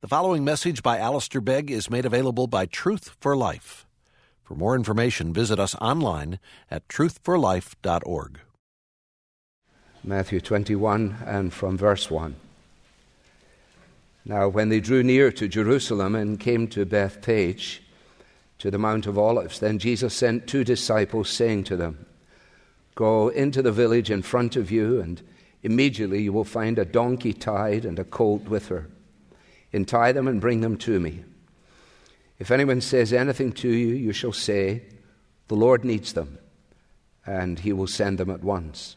The following message by Alistair Begg is made available by Truth for Life. For more information, visit us online at truthforlife.org. Matthew 21 and from verse 1. Now, when they drew near to Jerusalem and came to Bethphage, to the Mount of Olives, then Jesus sent two disciples, saying to them, Go into the village in front of you, and immediately you will find a donkey tied and a colt with her Untie them and bring them to me. If anyone says anything to you, you shall say, The Lord needs them, and he will send them at once.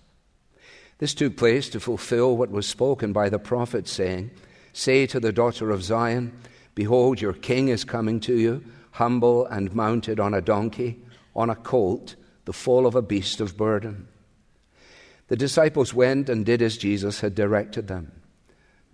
This took place to fulfill what was spoken by the prophet, saying, Say to the daughter of Zion, Behold, your king is coming to you, humble and mounted on a donkey, on a colt, the foal of a beast of burden. The disciples went and did as Jesus had directed them.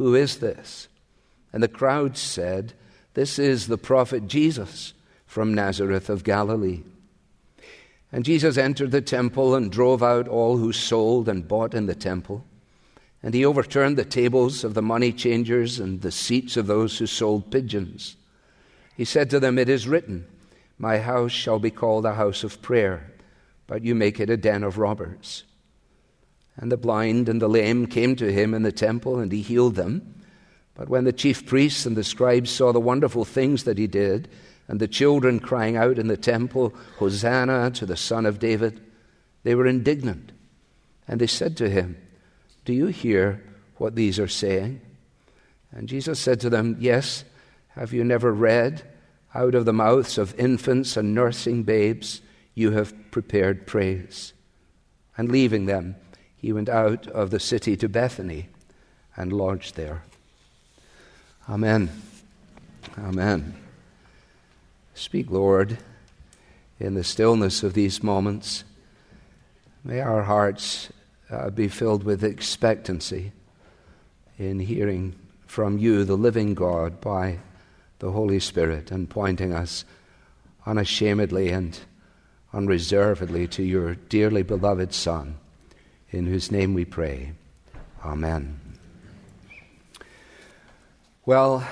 who is this? And the crowd said, This is the prophet Jesus from Nazareth of Galilee. And Jesus entered the temple and drove out all who sold and bought in the temple. And he overturned the tables of the money changers and the seats of those who sold pigeons. He said to them, It is written, My house shall be called a house of prayer, but you make it a den of robbers. And the blind and the lame came to him in the temple, and he healed them. But when the chief priests and the scribes saw the wonderful things that he did, and the children crying out in the temple, Hosanna to the Son of David, they were indignant. And they said to him, Do you hear what these are saying? And Jesus said to them, Yes, have you never read, Out of the mouths of infants and nursing babes, you have prepared praise? And leaving them, he went out of the city to Bethany and lodged there. Amen. Amen. Speak, Lord, in the stillness of these moments. May our hearts uh, be filled with expectancy in hearing from you, the living God, by the Holy Spirit, and pointing us unashamedly and unreservedly to your dearly beloved Son in whose name we pray. Amen. Well,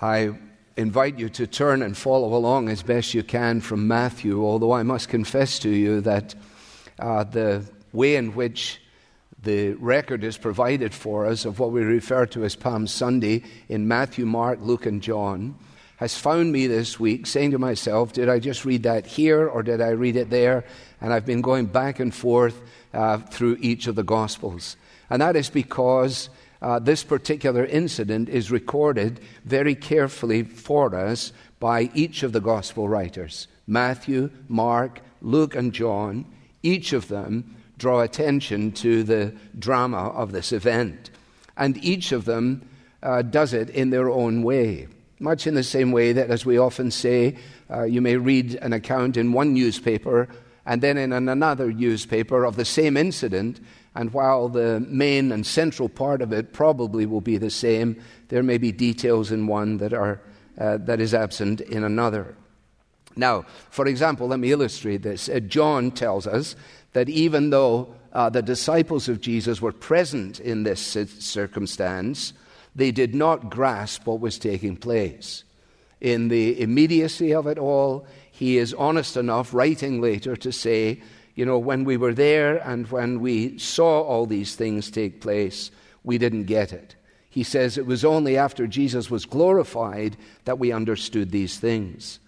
I invite you to turn and follow along as best you can from Matthew, although I must confess to you that uh, the way in which the record is provided for us of what we refer to as Palm Sunday in Matthew, Mark, Luke, and John has found me this week saying to myself, Did I just read that here or did I read it there? And I've been going back and forth uh, through each of the Gospels. And that is because uh, this particular incident is recorded very carefully for us by each of the Gospel writers Matthew, Mark, Luke, and John. Each of them draw attention to the drama of this event. And each of them uh, does it in their own way. Much in the same way that, as we often say, uh, you may read an account in one newspaper and then in another newspaper of the same incident, and while the main and central part of it probably will be the same, there may be details in one that, are, uh, that is absent in another. Now, for example, let me illustrate this. Uh, John tells us that even though uh, the disciples of Jesus were present in this circumstance, they did not grasp what was taking place. In the immediacy of it all, he is honest enough, writing later, to say, you know, when we were there and when we saw all these things take place, we didn't get it. He says it was only after Jesus was glorified that we understood these things.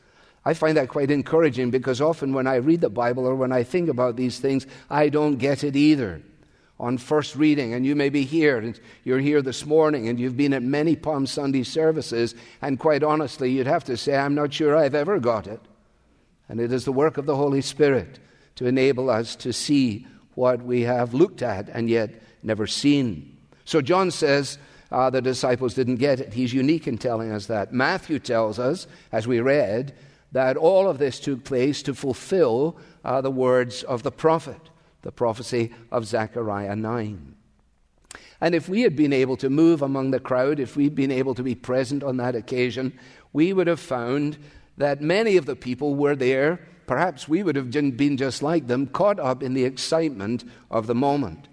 I find that quite encouraging because often when I read the Bible or when I think about these things, I don't get it either on first reading, and you may be here, and you're here this morning, and you've been at many Palm Sunday services, and quite honestly, you'd have to say, I'm not sure I've ever got it. And it is the work of the Holy Spirit to enable us to see what we have looked at and yet never seen. So John says uh, the disciples didn't get it. He's unique in telling us that. Matthew tells us, as we read, that all of this took place to fulfill uh, the words of the prophet, the prophecy of Zechariah 9. And if we had been able to move among the crowd, if we'd been able to be present on that occasion, we would have found that many of the people were there. Perhaps we would have been just like them, caught up in the excitement of the moment.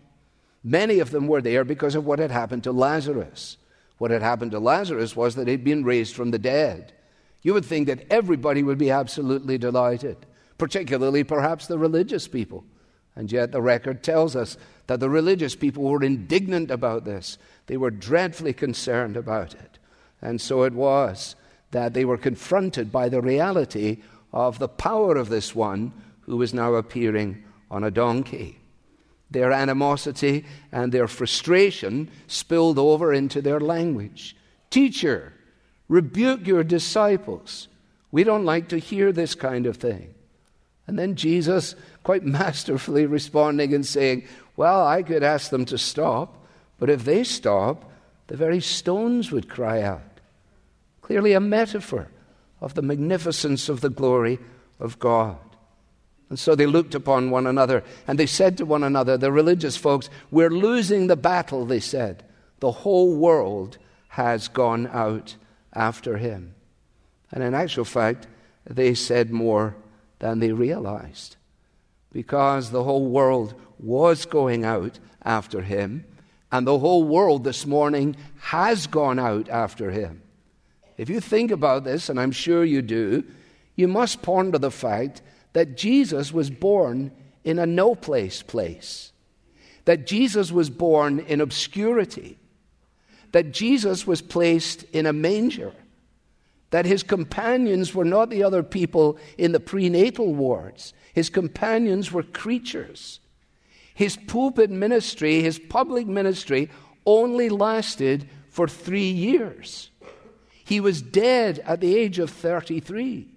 Many of them were there because of what had happened to Lazarus. What had happened to Lazarus was that he'd been raised from the dead. You would think that everybody would be absolutely delighted, particularly perhaps the religious people. And yet the record tells us that the religious people were indignant about this. They were dreadfully concerned about it. And so it was that they were confronted by the reality of the power of this one who was now appearing on a donkey. Their animosity and their frustration spilled over into their language. Teacher, rebuke your disciples. We don't like to hear this kind of thing. And then Jesus, quite masterfully responding and saying, Well, I could ask them to stop, but if they stop, the very stones would cry out. Clearly, a metaphor of the magnificence of the glory of God. And so they looked upon one another and they said to one another, the religious folks, We're losing the battle, they said. The whole world has gone out after him. And in actual fact, they said more than they realized because the whole world was going out after him, and the whole world this morning has gone out after him. If you think about this, and I'm sure you do, you must ponder the fact that Jesus was born in a no place place, that Jesus was born in obscurity, that Jesus was placed in a manger, that his companions were not the other people in the prenatal wards, his companions were creatures. His pulpit ministry, his public ministry, only lasted for three years. He was dead at the age of 33.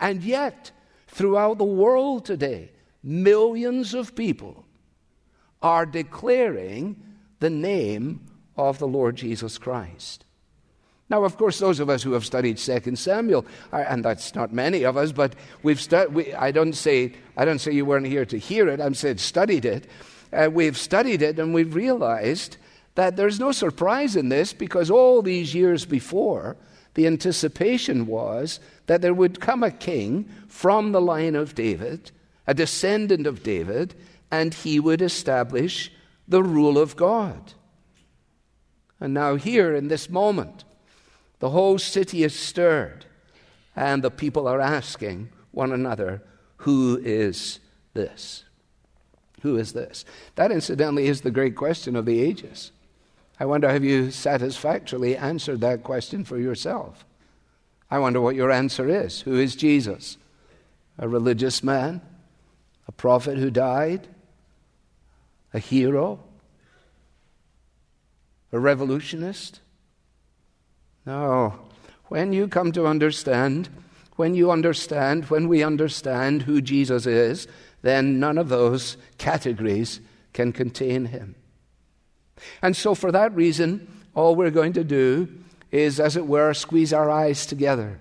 And yet, Throughout the world today, millions of people are declaring the name of the Lord Jesus Christ. Now, of course, those of us who have studied Second Samuel, and that's not many of us, but we've stu- we, I don't say I don't say you weren't here to hear it. I'm saying studied it. Uh, we've studied it, and we've realized that there's no surprise in this because all these years before, the anticipation was that there would come a king from the line of David, a descendant of David, and he would establish the rule of God. And now, here in this moment, the whole city is stirred, and the people are asking one another, Who is this? Who is this? That, incidentally, is the great question of the ages. I wonder have you satisfactorily answered that question for yourself? I wonder what your answer is. Who is Jesus? A religious man? A prophet who died? A hero? A revolutionist? No. When you come to understand, when you understand, when we understand who Jesus is, then none of those categories can contain him. And so, for that reason, all we're going to do is, as it were, squeeze our eyes together.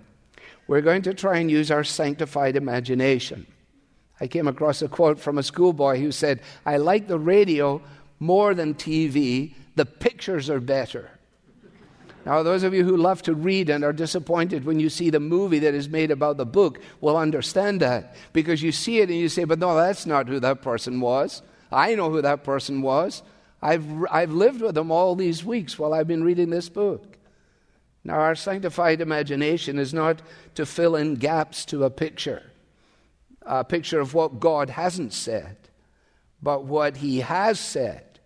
We're going to try and use our sanctified imagination. I came across a quote from a schoolboy who said, I like the radio more than TV, the pictures are better. Now, those of you who love to read and are disappointed when you see the movie that is made about the book will understand that because you see it and you say, but no, that's not who that person was. I know who that person was. I've, I've lived with them all these weeks while I've been reading this book. Now, our sanctified imagination is not to fill in gaps to a picture, a picture of what God hasn't said, but what He has said,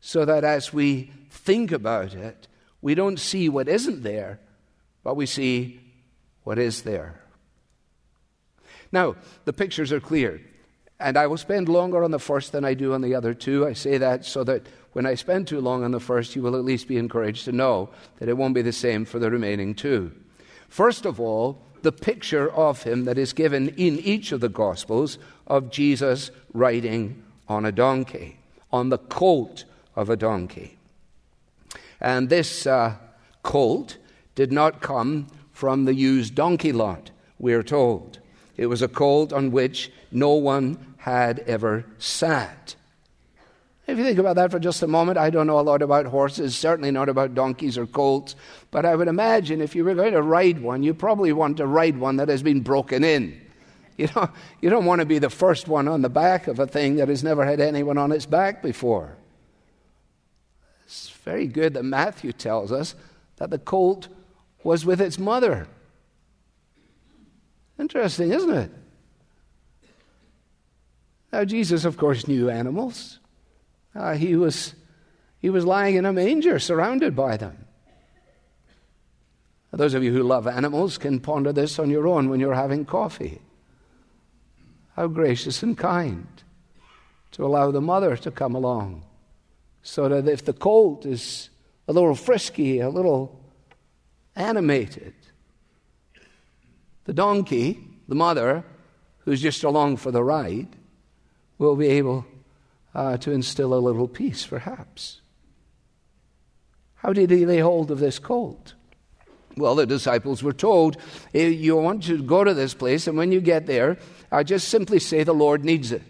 so that as we think about it, we don't see what isn't there, but we see what is there. Now, the pictures are clear. And I will spend longer on the first than I do on the other two. I say that so that when I spend too long on the first, you will at least be encouraged to know that it won't be the same for the remaining two. First of all, the picture of him that is given in each of the Gospels of Jesus riding on a donkey, on the colt of a donkey. And this uh, colt did not come from the used donkey lot, we're told. It was a colt on which no one had ever sat. If you think about that for just a moment, I don't know a lot about horses, certainly not about donkeys or colts, but I would imagine if you were going to ride one, you probably want to ride one that has been broken in. You know, you don't want to be the first one on the back of a thing that has never had anyone on its back before. It's very good that Matthew tells us that the colt was with its mother. Interesting, isn't it? Now, Jesus, of course, knew animals. Uh, he, was, he was lying in a manger surrounded by them. Those of you who love animals can ponder this on your own when you're having coffee. How gracious and kind to allow the mother to come along so that if the colt is a little frisky, a little animated, the donkey, the mother, who's just along for the ride, will be able uh, to instill a little peace, perhaps. How did he lay hold of this colt? Well, the disciples were told, You want to go to this place, and when you get there, I just simply say, The Lord needs it.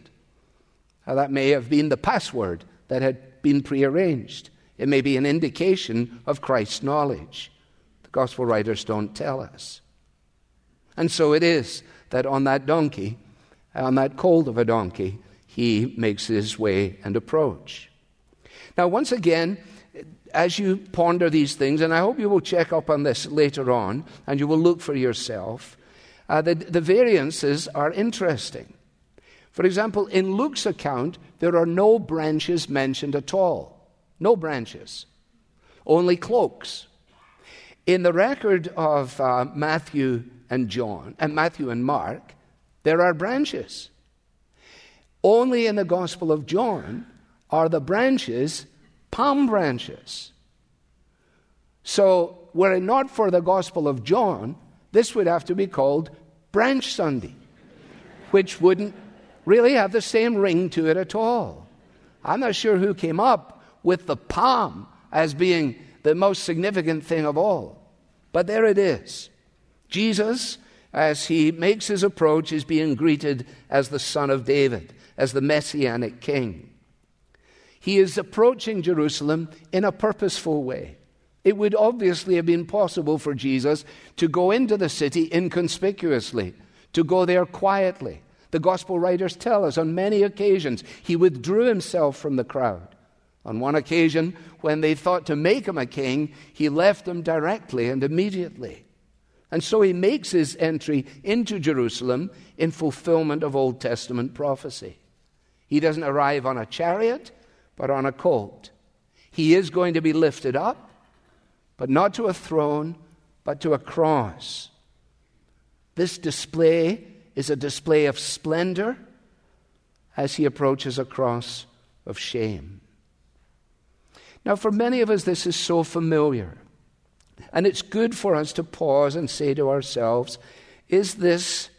Now, that may have been the password that had been prearranged. It may be an indication of Christ's knowledge. The gospel writers don't tell us. And so it is that on that donkey, on that colt of a donkey, he makes his way and approach. Now, once again, as you ponder these things, and I hope you will check up on this later on and you will look for yourself, uh, the, the variances are interesting. For example, in Luke's account, there are no branches mentioned at all. No branches, only cloaks. In the record of uh, Matthew and John, and Matthew and Mark, there are branches. Only in the Gospel of John are the branches palm branches. So, were it not for the Gospel of John, this would have to be called Branch Sunday, which wouldn't really have the same ring to it at all. I'm not sure who came up with the palm as being the most significant thing of all, but there it is. Jesus, as he makes his approach, is being greeted as the Son of David as the Messianic King. He is approaching Jerusalem in a purposeful way. It would obviously have been possible for Jesus to go into the city inconspicuously, to go there quietly. The gospel writers tell us on many occasions he withdrew himself from the crowd. On one occasion, when they thought to make him a king, he left them directly and immediately. And so he makes his entry into Jerusalem in fulfillment of Old Testament prophecy. He doesn't arrive on a chariot, but on a colt. He is going to be lifted up, but not to a throne, but to a cross. This display is a display of splendor as he approaches a cross of shame. Now, for many of us, this is so familiar. And it's good for us to pause and say to ourselves, is this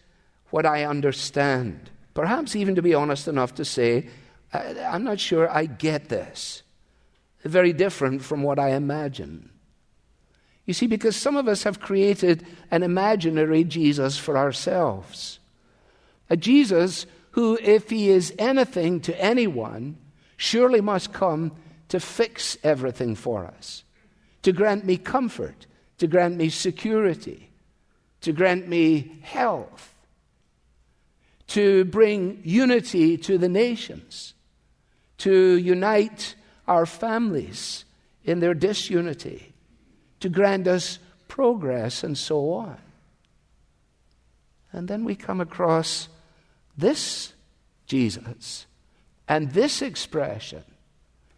what I understand? Perhaps even to be honest enough to say, I'm not sure I get this. Very different from what I imagine. You see, because some of us have created an imaginary Jesus for ourselves. A Jesus who, if he is anything to anyone, surely must come to fix everything for us, to grant me comfort, to grant me security, to grant me health, to bring unity to the nations, to unite our families in their disunity, to grant us progress, and so on. And then we come across this Jesus and this expression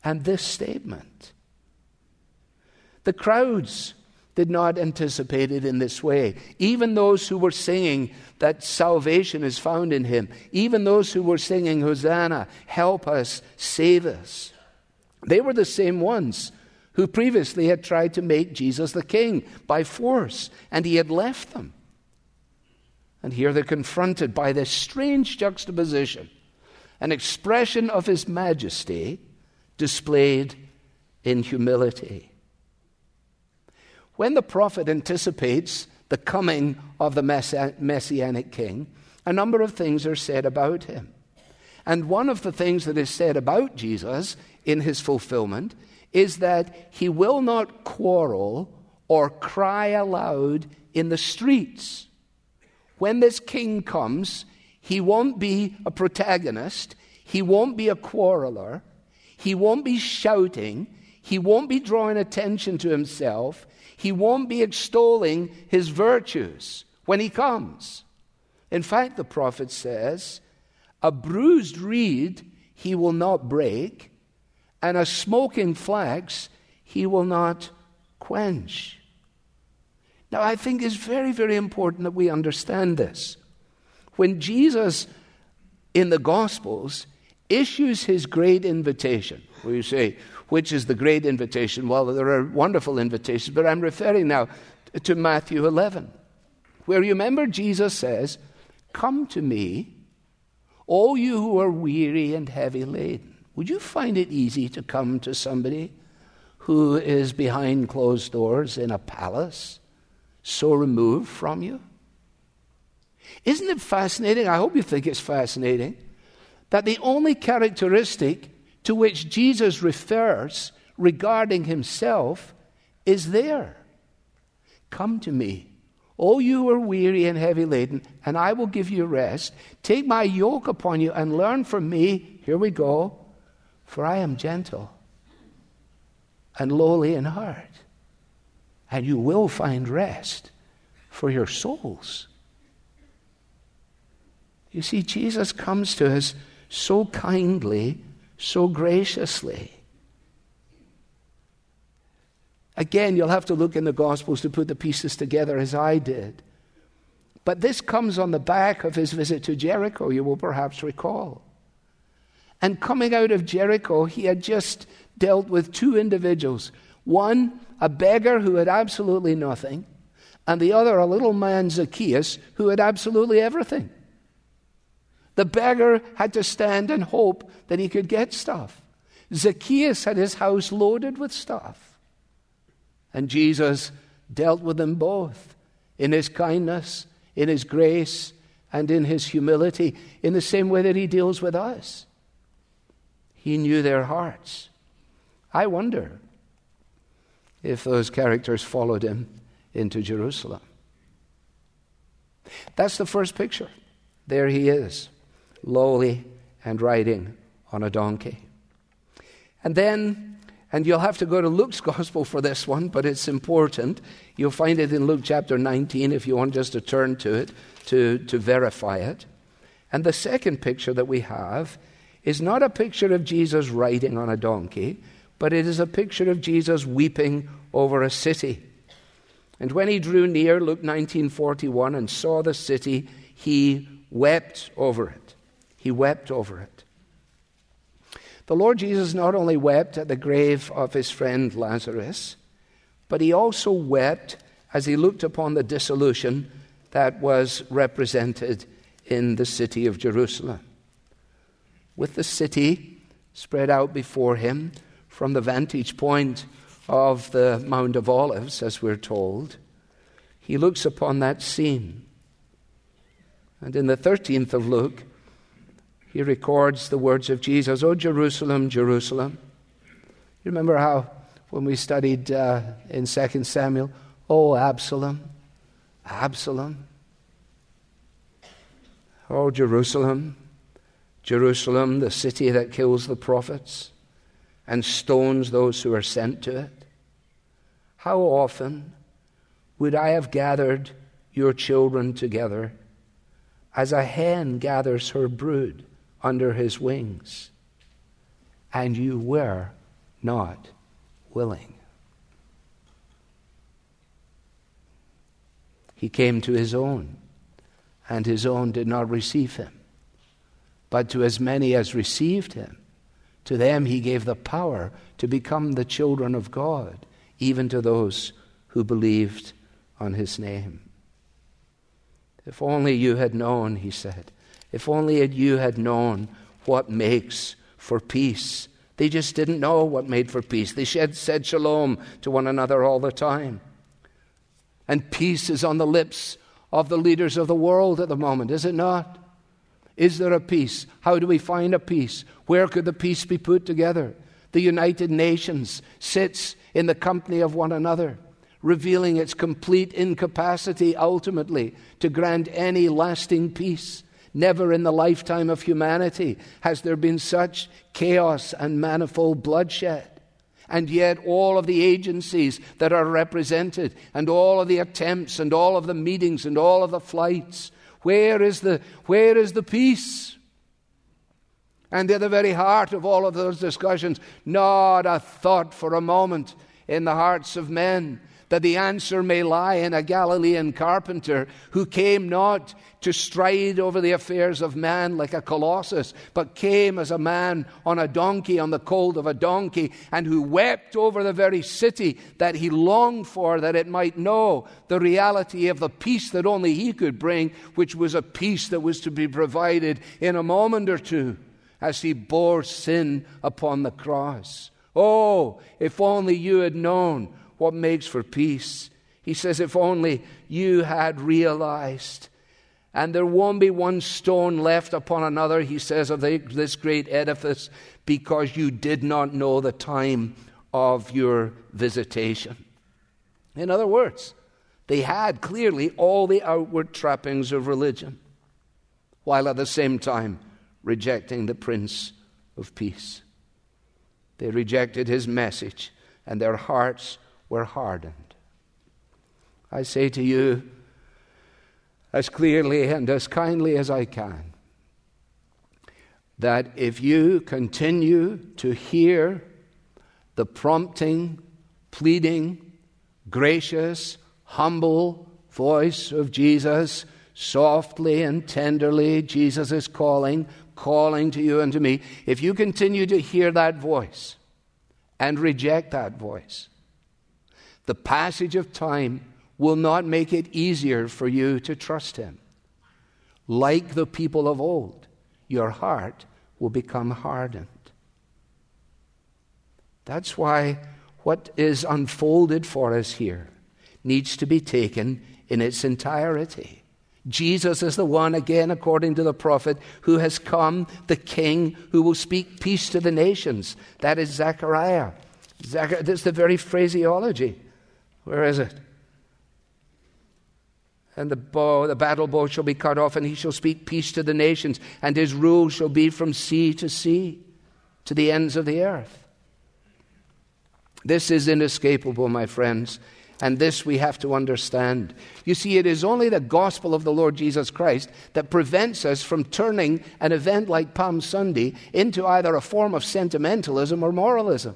and this statement. The crowds did not anticipate it in this way. Even those who were singing that salvation is found in him, even those who were singing, Hosanna, help us, save us, they were the same ones who previously had tried to make Jesus the king by force, and he had left them. And here they're confronted by this strange juxtaposition an expression of his majesty displayed in humility. when the prophet anticipates the coming of the messianic king, a number of things are said about him. And one of the things that is said about Jesus in his fulfillment is that he will not quarrel or cry aloud in the streets. When this king comes, he won't be a protagonist, he won't be a quarreler, he won't be shouting, he won't be drawing attention to himself, he won't be extolling his virtues when he comes. In fact, the prophet says, a bruised reed he will not break, and a smoking flax he will not quench. Now, I think it's very, very important that we understand this. When Jesus in the Gospels issues his great invitation, where you say, which is the great invitation? Well, there are wonderful invitations, but I'm referring now to Matthew 11, where you remember Jesus says, Come to me, all you who are weary and heavy laden. Would you find it easy to come to somebody who is behind closed doors in a palace, so removed from you? Isn't it fascinating? I hope you think it's fascinating that the only characteristic to which Jesus refers regarding himself is there. Come to me, all you who are weary and heavy laden, and I will give you rest. Take my yoke upon you and learn from me. Here we go. For I am gentle and lowly in heart, and you will find rest for your souls. You see, Jesus comes to us so kindly so graciously. Again, you'll have to look in the Gospels to put the pieces together as I did. But this comes on the back of his visit to Jericho, you will perhaps recall. And coming out of Jericho, he had just dealt with two individuals one, a beggar who had absolutely nothing, and the other, a little man, Zacchaeus, who had absolutely everything. The beggar had to stand and hope that he could get stuff. Zacchaeus had his house loaded with stuff. And Jesus dealt with them both in his kindness, in his grace, and in his humility, in the same way that he deals with us. He knew their hearts. I wonder if those characters followed him into Jerusalem. That's the first picture. There he is lowly, and riding on a donkey. And then, and you'll have to go to Luke's gospel for this one, but it's important. You'll find it in Luke chapter 19 if you want just to turn to it to, to verify it. And the second picture that we have is not a picture of Jesus riding on a donkey, but it is a picture of Jesus weeping over a city. And when he drew near, Luke 19:41, and saw the city, he wept over it. He wept over it. The Lord Jesus not only wept at the grave of his friend Lazarus, but he also wept as he looked upon the dissolution that was represented in the city of Jerusalem. With the city spread out before him from the vantage point of the Mount of Olives, as we're told, he looks upon that scene. And in the 13th of Luke, he records the words of Jesus, Oh, Jerusalem, Jerusalem. You remember how when we studied uh, in 2 Samuel, Oh, Absalom, Absalom. Oh, Jerusalem, Jerusalem, the city that kills the prophets and stones those who are sent to it. How often would I have gathered your children together as a hen gathers her brood under his wings, and you were not willing. He came to his own, and his own did not receive him. But to as many as received him, to them he gave the power to become the children of God, even to those who believed on his name. If only you had known, he said, if only you had known what makes for peace. They just didn't know what made for peace. They said shalom to one another all the time. And peace is on the lips of the leaders of the world at the moment, is it not? Is there a peace? How do we find a peace? Where could the peace be put together? The United Nations sits in the company of one another, revealing its complete incapacity ultimately to grant any lasting peace. Never in the lifetime of humanity has there been such chaos and manifold bloodshed. And yet, all of the agencies that are represented, and all of the attempts, and all of the meetings, and all of the flights, where is the, where is the peace? And at the very heart of all of those discussions, not a thought for a moment in the hearts of men that the answer may lie in a Galilean carpenter who came not to stride over the affairs of man like a colossus, but came as a man on a donkey, on the colt of a donkey, and who wept over the very city that he longed for, that it might know the reality of the peace that only he could bring, which was a peace that was to be provided in a moment or two as he bore sin upon the cross. Oh, if only you had known what makes for peace. He says, if only you had realized. And there won't be one stone left upon another, he says, of this great edifice, because you did not know the time of your visitation. In other words, they had clearly all the outward trappings of religion, while at the same time rejecting the Prince of Peace. They rejected his message, and their hearts were hardened. I say to you, as clearly and as kindly as I can, that if you continue to hear the prompting, pleading, gracious, humble voice of Jesus, softly and tenderly, Jesus is calling, calling to you and to me. If you continue to hear that voice and reject that voice, the passage of time will not make it easier for you to trust Him. Like the people of old, your heart will become hardened. That's why what is unfolded for us here needs to be taken in its entirety. Jesus is the one, again, according to the prophet, who has come, the king who will speak peace to the nations. That is Zechariah. Is the very phraseology. Where is it? And the bow, the battle bow shall be cut off, and he shall speak peace to the nations, and his rule shall be from sea to sea, to the ends of the earth. This is inescapable, my friends, and this we have to understand. You see, it is only the gospel of the Lord Jesus Christ that prevents us from turning an event like Palm Sunday into either a form of sentimentalism or moralism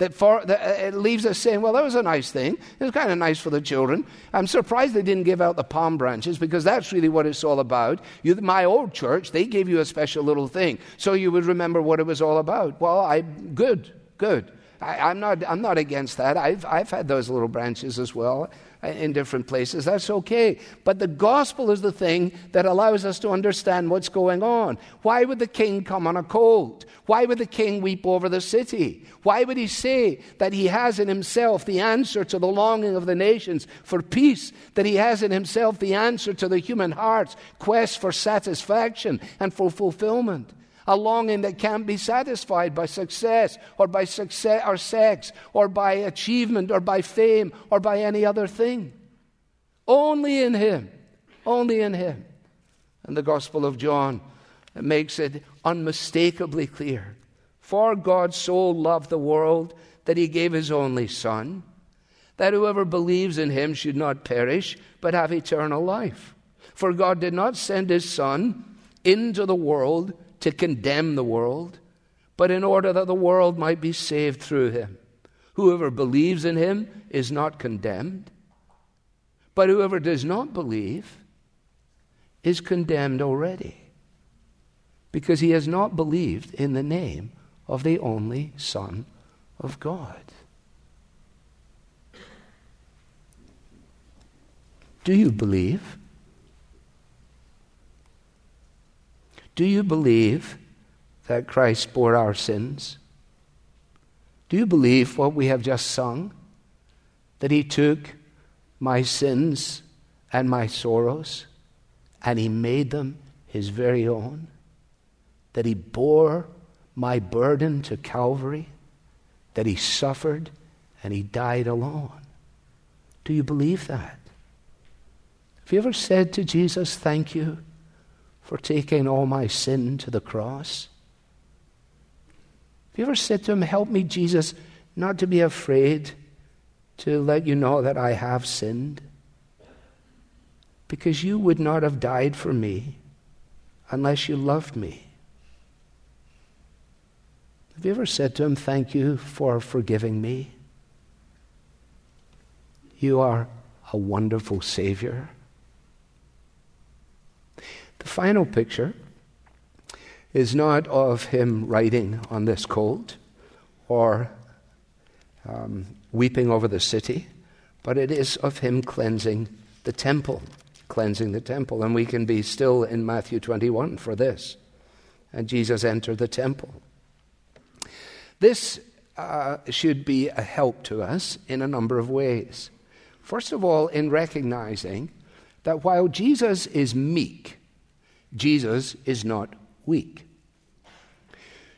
that, for, that uh, it leaves us saying, well, that was a nice thing. It was kind of nice for the children. I'm surprised they didn't give out the palm branches because that's really what it's all about. You, my old church, they gave you a special little thing so you would remember what it was all about. Well, I good, good. I, am not, I'm not against that. I've, I've had those little branches as well in different places. That's okay. But the gospel is the thing that allows us to understand what's going on. Why would the king come on a colt? Why would the king weep over the city? Why would he say that he has in himself the answer to the longing of the nations for peace, that he has in himself the answer to the human heart's quest for satisfaction and for fulfillment? A longing that can't be satisfied by success or by success or sex or by achievement or by fame or by any other thing. Only in Him. Only in Him. And the Gospel of John makes it unmistakably clear. For God so loved the world that He gave His only Son, that whoever believes in Him should not perish, but have eternal life. For God did not send His Son into the world to condemn the world, but in order that the world might be saved through him. Whoever believes in him is not condemned, but whoever does not believe is condemned already, because he has not believed in the name of the only Son of God. Do you believe? Do you believe that Christ bore our sins? Do you believe what we have just sung? That he took my sins and my sorrows, and he made them his very own? That he bore my burden to Calvary? That he suffered and he died alone? Do you believe that? Have you ever said to Jesus, Thank you for taking all my sin to the cross? Have you ever said to him, Help me, Jesus, not to be afraid to let you know that I have sinned? Because you would not have died for me unless you loved me. Have you ever said to him, Thank you for forgiving me? You are a wonderful Savior. The final picture is not of him writing on this colt or um, weeping over the city, but it is of him cleansing the temple. Cleansing the temple. And we can be still in Matthew 21 for this. And Jesus entered the temple. This uh, should be a help to us in a number of ways. First of all, in recognizing that while Jesus is meek, Jesus is not weak.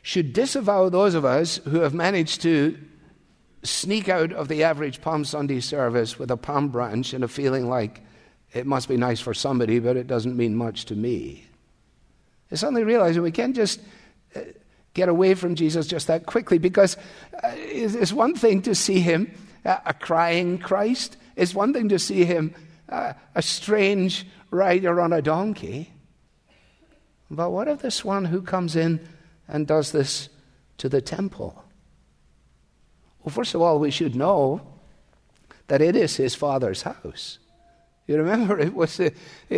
Should disavow those of us who have managed to sneak out of the average Palm Sunday service with a palm branch and a feeling like it must be nice for somebody, but it doesn't mean much to me. And suddenly realizing we can't just uh, get away from Jesus just that quickly because uh, it's one thing to see him uh, a crying Christ, it's one thing to see him a strange rider on a donkey. But what of this one who comes in and does this to the temple? Well, first of all, we should know that it is his father's house. You remember it was uh,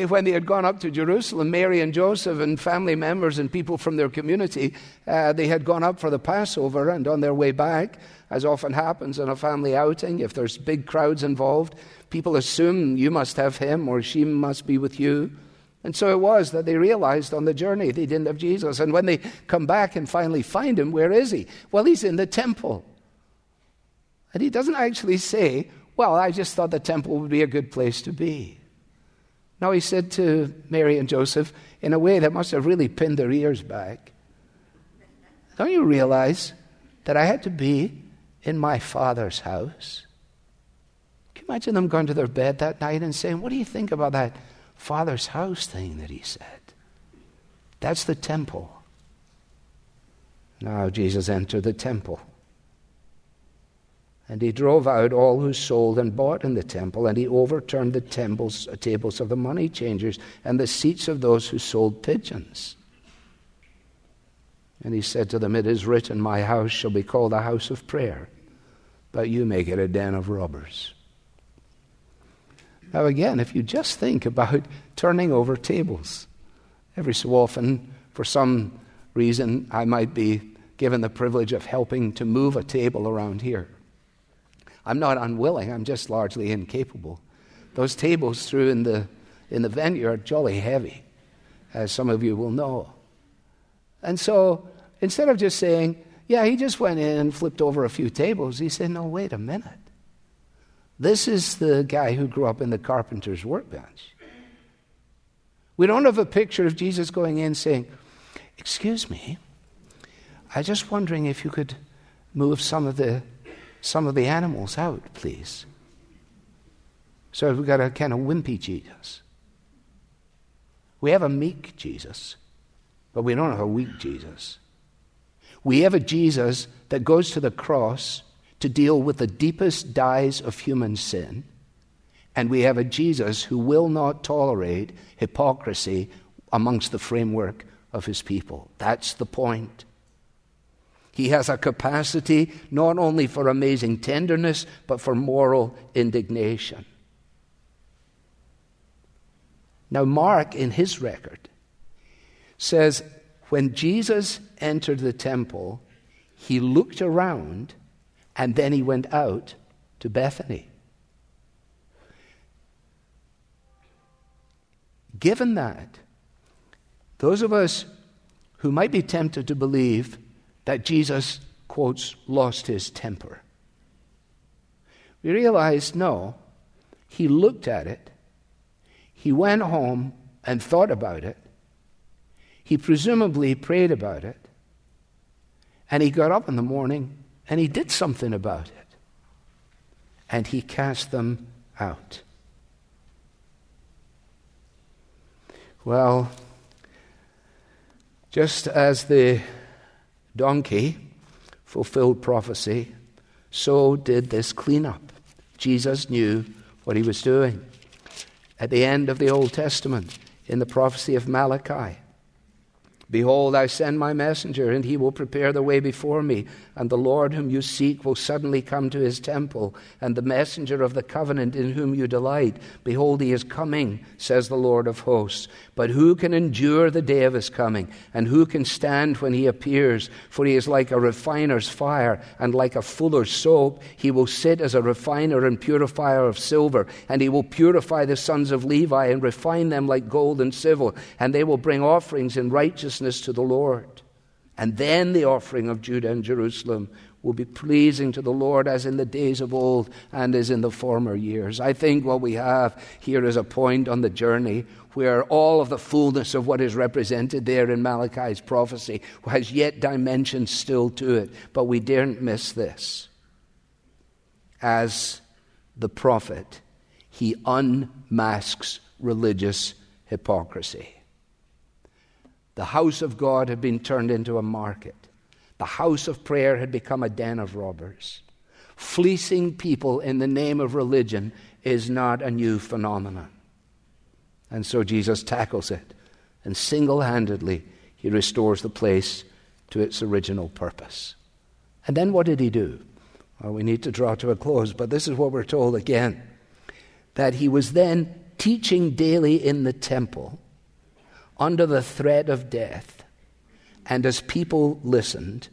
when they had gone up to Jerusalem, Mary and Joseph and family members and people from their community, uh, they had gone up for the Passover, and on their way back, as often happens in a family outing, if there's big crowds involved, people assume you must have him or she must be with you. And so it was that they realized on the journey they didn't have Jesus. And when they come back and finally find him, where is he? Well, he's in the temple. And he doesn't actually say, Well, I just thought the temple would be a good place to be. No, he said to Mary and Joseph in a way that must have really pinned their ears back Don't you realize that I had to be in my father's house? Can you imagine them going to their bed that night and saying, What do you think about that? Father's house thing that he said. That's the temple. Now Jesus entered the temple. And he drove out all who sold and bought in the temple, and he overturned the temples, uh, tables of the money changers and the seats of those who sold pigeons. And he said to them, It is written, My house shall be called a house of prayer, but you make it a den of robbers. Now, again, if you just think about turning over tables, every so often, for some reason, I might be given the privilege of helping to move a table around here. I'm not unwilling, I'm just largely incapable. Those tables through in the, in the venue are jolly heavy, as some of you will know. And so, instead of just saying, yeah, he just went in and flipped over a few tables, he said, no, wait a minute. This is the guy who grew up in the carpenter's workbench. We don't have a picture of Jesus going in saying, Excuse me, I'm just wondering if you could move some of the, some of the animals out, please. So we've got a kind of wimpy Jesus. We have a meek Jesus, but we don't have a weak Jesus. We have a Jesus that goes to the cross to deal with the deepest dyes of human sin. And we have a Jesus who will not tolerate hypocrisy amongst the framework of his people. That's the point. He has a capacity not only for amazing tenderness, but for moral indignation. Now, Mark, in his record, says when Jesus entered the temple, he looked around and then he went out to Bethany. Given that, those of us who might be tempted to believe that Jesus, quotes, lost his temper, we realize no, He looked at it. He went home and thought about it. He presumably prayed about it. And he got up in the morning and he did something about it. And he cast them out. Well, just as the donkey fulfilled prophecy, so did this cleanup. Jesus knew what he was doing. At the end of the Old Testament, in the prophecy of Malachi, Behold, I send my messenger, and he will prepare the way before me. And the Lord whom you seek will suddenly come to his temple, and the messenger of the covenant in whom you delight. Behold, he is coming, says the Lord of hosts. But who can endure the day of his coming? And who can stand when he appears? For he is like a refiner's fire, and like a fuller's soap. He will sit as a refiner and purifier of silver, and he will purify the sons of Levi, and refine them like gold and silver. And they will bring offerings in righteousness righteousness to the Lord. And then the offering of Judah and Jerusalem will be pleasing to the Lord as in the days of old and as in the former years. I think what we have here is a point on the journey where all of the fullness of what is represented there in Malachi's prophecy has yet dimensions still to it. But we daren't miss this. As the prophet, he unmasks religious hypocrisy. The house of God had been turned into a market. The house of prayer had become a den of robbers. Fleecing people in the name of religion is not a new phenomenon. And so Jesus tackles it, and single handedly, he restores the place to its original purpose. And then what did he do? Well, we need to draw to a close, but this is what we're told again that he was then teaching daily in the temple under the threat of death. And as people listened,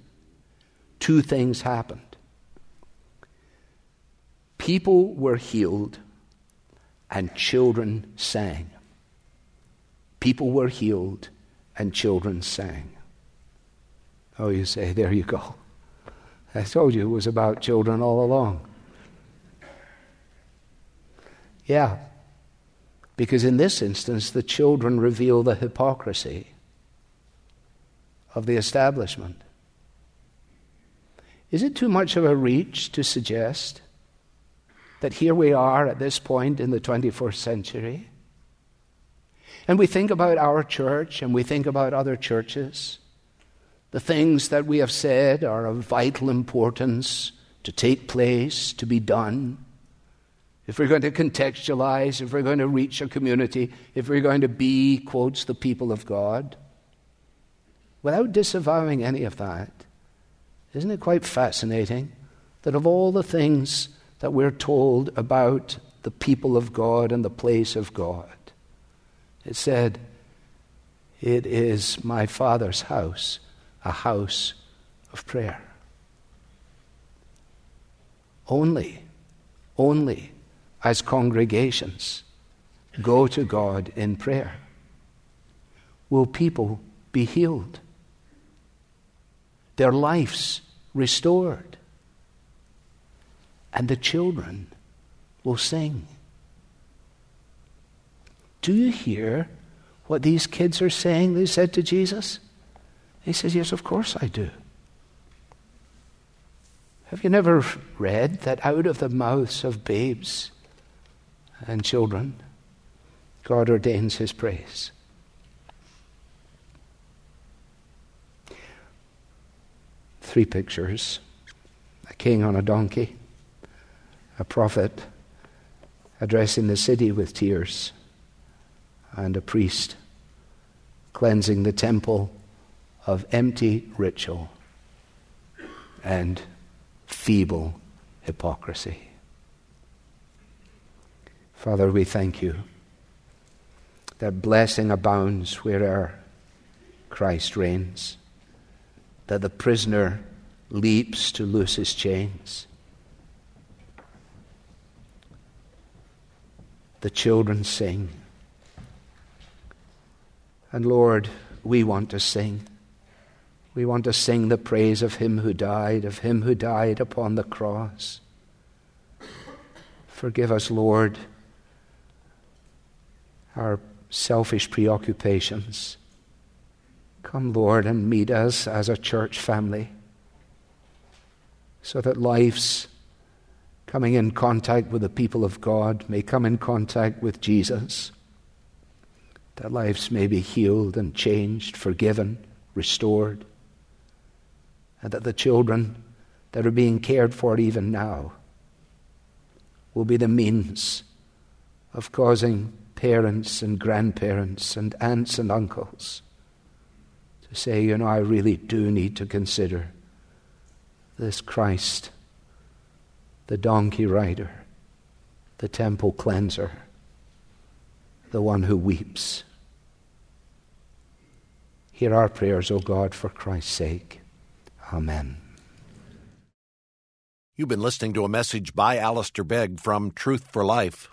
two things happened. People were healed, and children sang. People were healed, and children sang. Oh, you say, there you go. I told you it was about children all along. Yeah, because in this instance, the children reveal the hypocrisy of the establishment. Is it too much of a reach to suggest that here we are at this point in the 21st century? And we think about our church and we think about other churches. The things that we have said are of vital importance to take place, to be done if we're going to contextualize, if we're going to reach a community, if we're going to be, quotes, the people of God, without disavowing any of that, isn't it quite fascinating that of all the things that we're told about the people of God and the place of God, it said, It is my Father's house, a house of prayer. Only, only as congregations go to God in prayer, will people be healed, their lives restored, and the children will sing. Do you hear what these kids are saying? They said to Jesus. He says, Yes, of course I do. Have you never read that out of the mouths of babes and children, God ordains his praise. Three pictures a king on a donkey, a prophet addressing the city with tears, and a priest cleansing the temple of empty ritual and feeble hypocrisy. Father, we thank you that blessing abounds where'er Christ reigns, that the prisoner leaps to loose his chains. The children sing. And Lord, we want to sing. We want to sing the praise of Him who died, of Him who died upon the cross. Forgive us, Lord our selfish preoccupations. Come, Lord, and meet us as a church family so that lives coming in contact with the people of God may come in contact with Jesus, that lives may be healed and changed, forgiven, restored, and that the children that are being cared for even now will be the means of causing parents and grandparents and aunts and uncles to say, you know, I really do need to consider this Christ, the donkey rider, the temple cleanser, the one who weeps. Hear our prayers, O God, for Christ's sake. Amen. You've been listening to a message by Alistair Begg from Truth for Life,